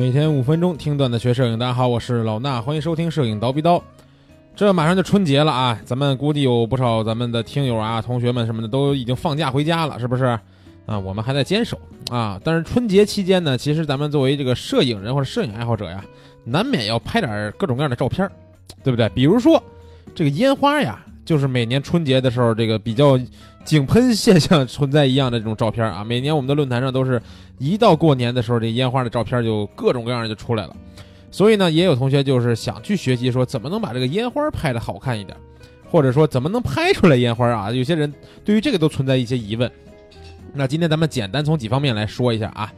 每天五分钟听段子学摄影，大家好，我是老衲，欢迎收听摄影刀逼刀。这马上就春节了啊，咱们估计有不少咱们的听友啊、同学们什么的都已经放假回家了，是不是？啊，我们还在坚守啊。但是春节期间呢，其实咱们作为这个摄影人或者摄影爱好者呀，难免要拍点各种各样的照片，对不对？比如说这个烟花呀，就是每年春节的时候这个比较井喷现象存在一样的这种照片啊。每年我们的论坛上都是一到过年的时候，这烟花的照片就各种各样就出来了。所以呢，也有同学就是想去学习，说怎么能把这个烟花拍的好看一点，或者说怎么能拍出来烟花啊？有些人对于这个都存在一些疑问。那今天咱们简单从几方面来说一下啊，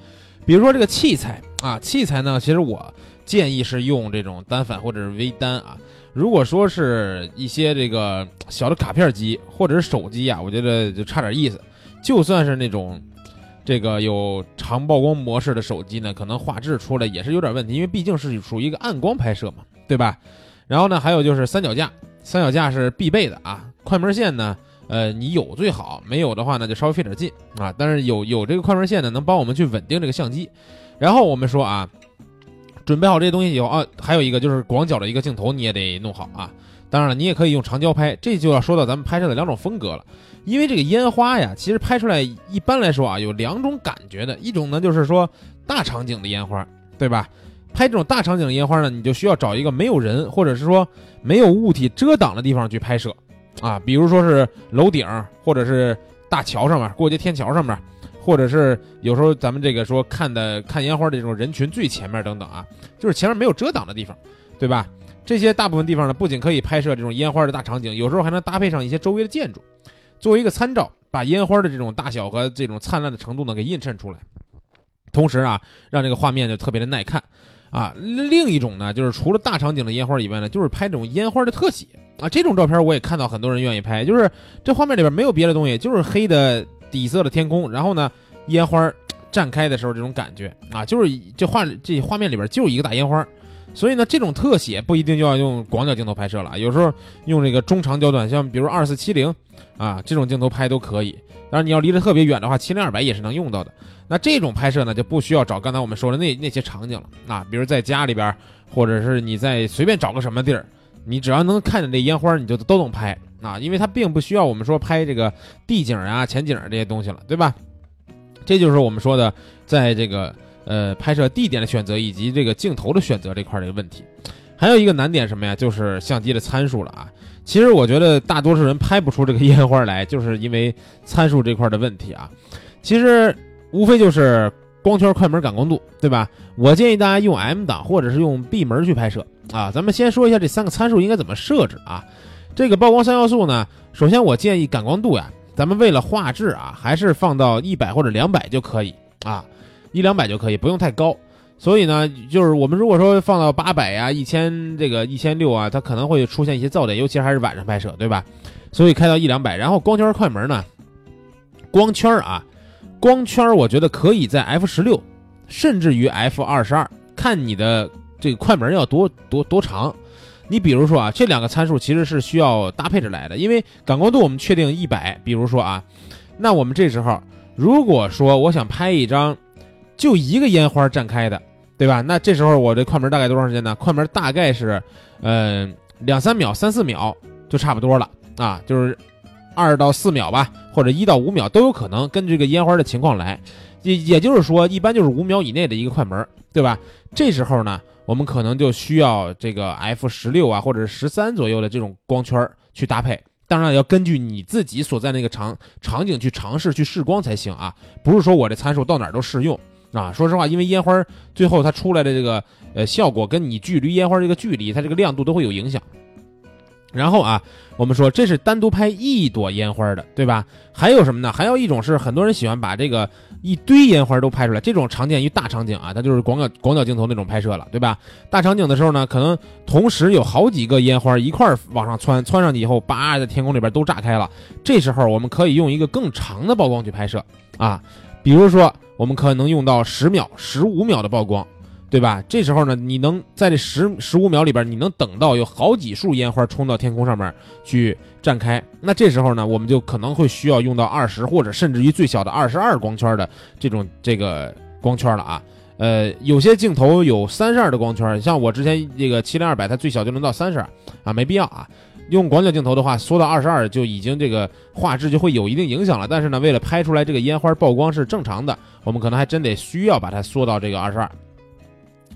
比如说这个器材啊，器材呢，其实我建议是用这种单反或者是微单啊。如果说是一些这个小的卡片机或者是手机啊，我觉得就差点意思。就算是那种。这个有长曝光模式的手机呢，可能画质出来也是有点问题，因为毕竟是属于一个暗光拍摄嘛，对吧？然后呢，还有就是三脚架，三脚架是必备的啊。快门线呢，呃，你有最好，没有的话呢，就稍微费点劲啊。但是有有这个快门线呢，能帮我们去稳定这个相机。然后我们说啊，准备好这些东西以后啊，还有一个就是广角的一个镜头你也得弄好啊。当然了，你也可以用长焦拍，这就要说到咱们拍摄的两种风格了。因为这个烟花呀，其实拍出来一般来说啊，有两种感觉的。一种呢，就是说大场景的烟花，对吧？拍这种大场景的烟花呢，你就需要找一个没有人，或者是说没有物体遮挡的地方去拍摄啊。比如说是楼顶，或者是大桥上面，过街天桥上面，或者是有时候咱们这个说看的看烟花的这种人群最前面等等啊，就是前面没有遮挡的地方，对吧？这些大部分地方呢，不仅可以拍摄这种烟花的大场景，有时候还能搭配上一些周围的建筑，作为一个参照，把烟花的这种大小和这种灿烂的程度呢给映衬出来。同时啊，让这个画面就特别的耐看啊。另一种呢，就是除了大场景的烟花以外呢，就是拍这种烟花的特写啊。这种照片我也看到很多人愿意拍，就是这画面里边没有别的东西，就是黑的底色的天空，然后呢，烟花 绽开的时候这种感觉啊，就是这画这画面里边就一个大烟花。所以呢，这种特写不一定就要用广角镜头拍摄了，有时候用这个中长焦段，像比如二四七零啊这种镜头拍都可以。当然你要离得特别远的话，七零二百也是能用到的。那这种拍摄呢，就不需要找刚才我们说的那那些场景了啊，比如在家里边，或者是你在随便找个什么地儿，你只要能看见这烟花，你就都能拍啊，因为它并不需要我们说拍这个地景啊、前景这些东西了，对吧？这就是我们说的，在这个。呃，拍摄地点的选择以及这个镜头的选择这块儿的问题，还有一个难点什么呀？就是相机的参数了啊。其实我觉得大多数人拍不出这个烟花来，就是因为参数这块的问题啊。其实无非就是光圈、快门、感光度，对吧？我建议大家用 M 档或者是用闭门去拍摄啊。咱们先说一下这三个参数应该怎么设置啊。这个曝光三要素呢，首先我建议感光度呀，咱们为了画质啊，还是放到一百或者两百就可以啊。一两百就可以，不用太高。所以呢，就是我们如果说放到八百呀、一千这个一千六啊，它可能会出现一些噪点，尤其还是晚上拍摄，对吧？所以开到一两百。然后光圈、快门呢，光圈啊，光圈我觉得可以在 f 十六，甚至于 f 二十二，看你的这个快门要多多多长。你比如说啊，这两个参数其实是需要搭配着来的，因为感光度我们确定一百，比如说啊，那我们这时候如果说我想拍一张。就一个烟花绽开的，对吧？那这时候我这快门大概多长时间呢？快门大概是，呃，两三秒、三四秒就差不多了啊，就是二到四秒吧，或者一到五秒都有可能，根据这个烟花的情况来。也也就是说，一般就是五秒以内的一个快门，对吧？这时候呢，我们可能就需要这个 f 十六啊，或者是十三左右的这种光圈去搭配。当然要根据你自己所在那个场场景去尝试去试光才行啊，不是说我这参数到哪儿都适用。啊，说实话，因为烟花最后它出来的这个呃效果，跟你距离烟花这个距离，它这个亮度都会有影响。然后啊，我们说这是单独拍一朵烟花的，对吧？还有什么呢？还有一种是很多人喜欢把这个一堆烟花都拍出来，这种常见于大场景啊，它就是广角广角镜头那种拍摄了，对吧？大场景的时候呢，可能同时有好几个烟花一块儿往上窜，窜上去以后，叭，在天空里边都炸开了。这时候我们可以用一个更长的曝光去拍摄啊，比如说。我们可能用到十秒、十五秒的曝光，对吧？这时候呢，你能在这十十五秒里边，你能等到有好几束烟花冲到天空上面去绽开。那这时候呢，我们就可能会需要用到二十或者甚至于最小的二十二光圈的这种这个光圈了啊。呃，有些镜头有三十二的光圈，像我之前这个七零二百，它最小就能到三十二啊，没必要啊。用广角镜头的话，缩到二十二就已经这个画质就会有一定影响了。但是呢，为了拍出来这个烟花曝光是正常的，我们可能还真得需要把它缩到这个二十二。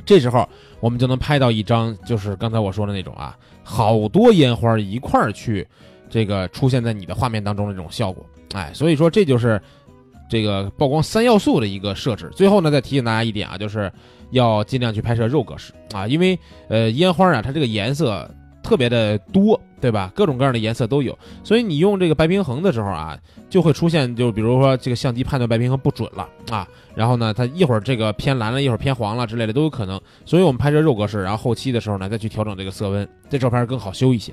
这时候我们就能拍到一张，就是刚才我说的那种啊，好多烟花一块儿去这个出现在你的画面当中的这种效果。哎，所以说这就是这个曝光三要素的一个设置。最后呢，再提醒大家一点啊，就是要尽量去拍摄肉格式啊，因为呃烟花啊，它这个颜色特别的多。对吧？各种各样的颜色都有，所以你用这个白平衡的时候啊，就会出现，就比如说这个相机判断白平衡不准了啊，然后呢，它一会儿这个偏蓝了，一会儿偏黄了之类的都有可能。所以我们拍摄肉格式，然后后期的时候呢，再去调整这个色温，这照片更好修一些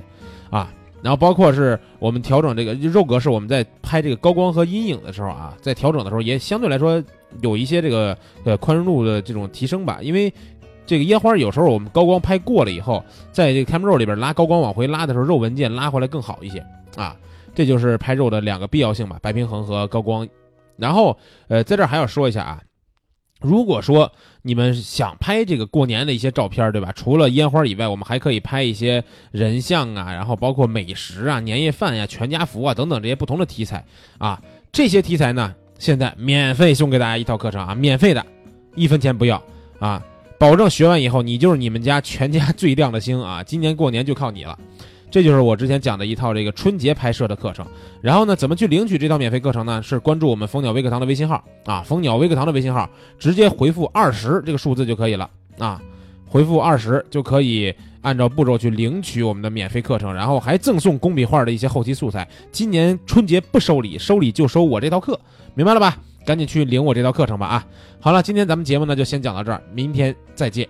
啊。然后包括是我们调整这个肉格式，我们在拍这个高光和阴影的时候啊，在调整的时候也相对来说有一些这个呃宽容度的这种提升吧，因为。这个烟花有时候我们高光拍过了以后，在这个 Camera Raw 里边拉高光往回拉的时候，肉文件拉回来更好一些啊。这就是拍肉的两个必要性吧，白平衡和高光。然后呃，在这还要说一下啊，如果说你们想拍这个过年的一些照片，对吧？除了烟花以外，我们还可以拍一些人像啊，然后包括美食啊、年夜饭呀、全家福啊等等这些不同的题材啊。这些题材呢，现在免费送给大家一套课程啊，免费的，一分钱不要啊。保证学完以后，你就是你们家全家最亮的星啊！今年过年就靠你了。这就是我之前讲的一套这个春节拍摄的课程。然后呢，怎么去领取这套免费课程呢？是关注我们蜂鸟微课堂的微信号啊，蜂鸟微课堂的微信号，直接回复二十这个数字就可以了啊，回复二十就可以按照步骤去领取我们的免费课程，然后还赠送工笔画的一些后期素材。今年春节不收礼，收礼就收我这套课，明白了吧？赶紧去领我这套课程吧啊！好了，今天咱们节目呢就先讲到这儿，明天再见。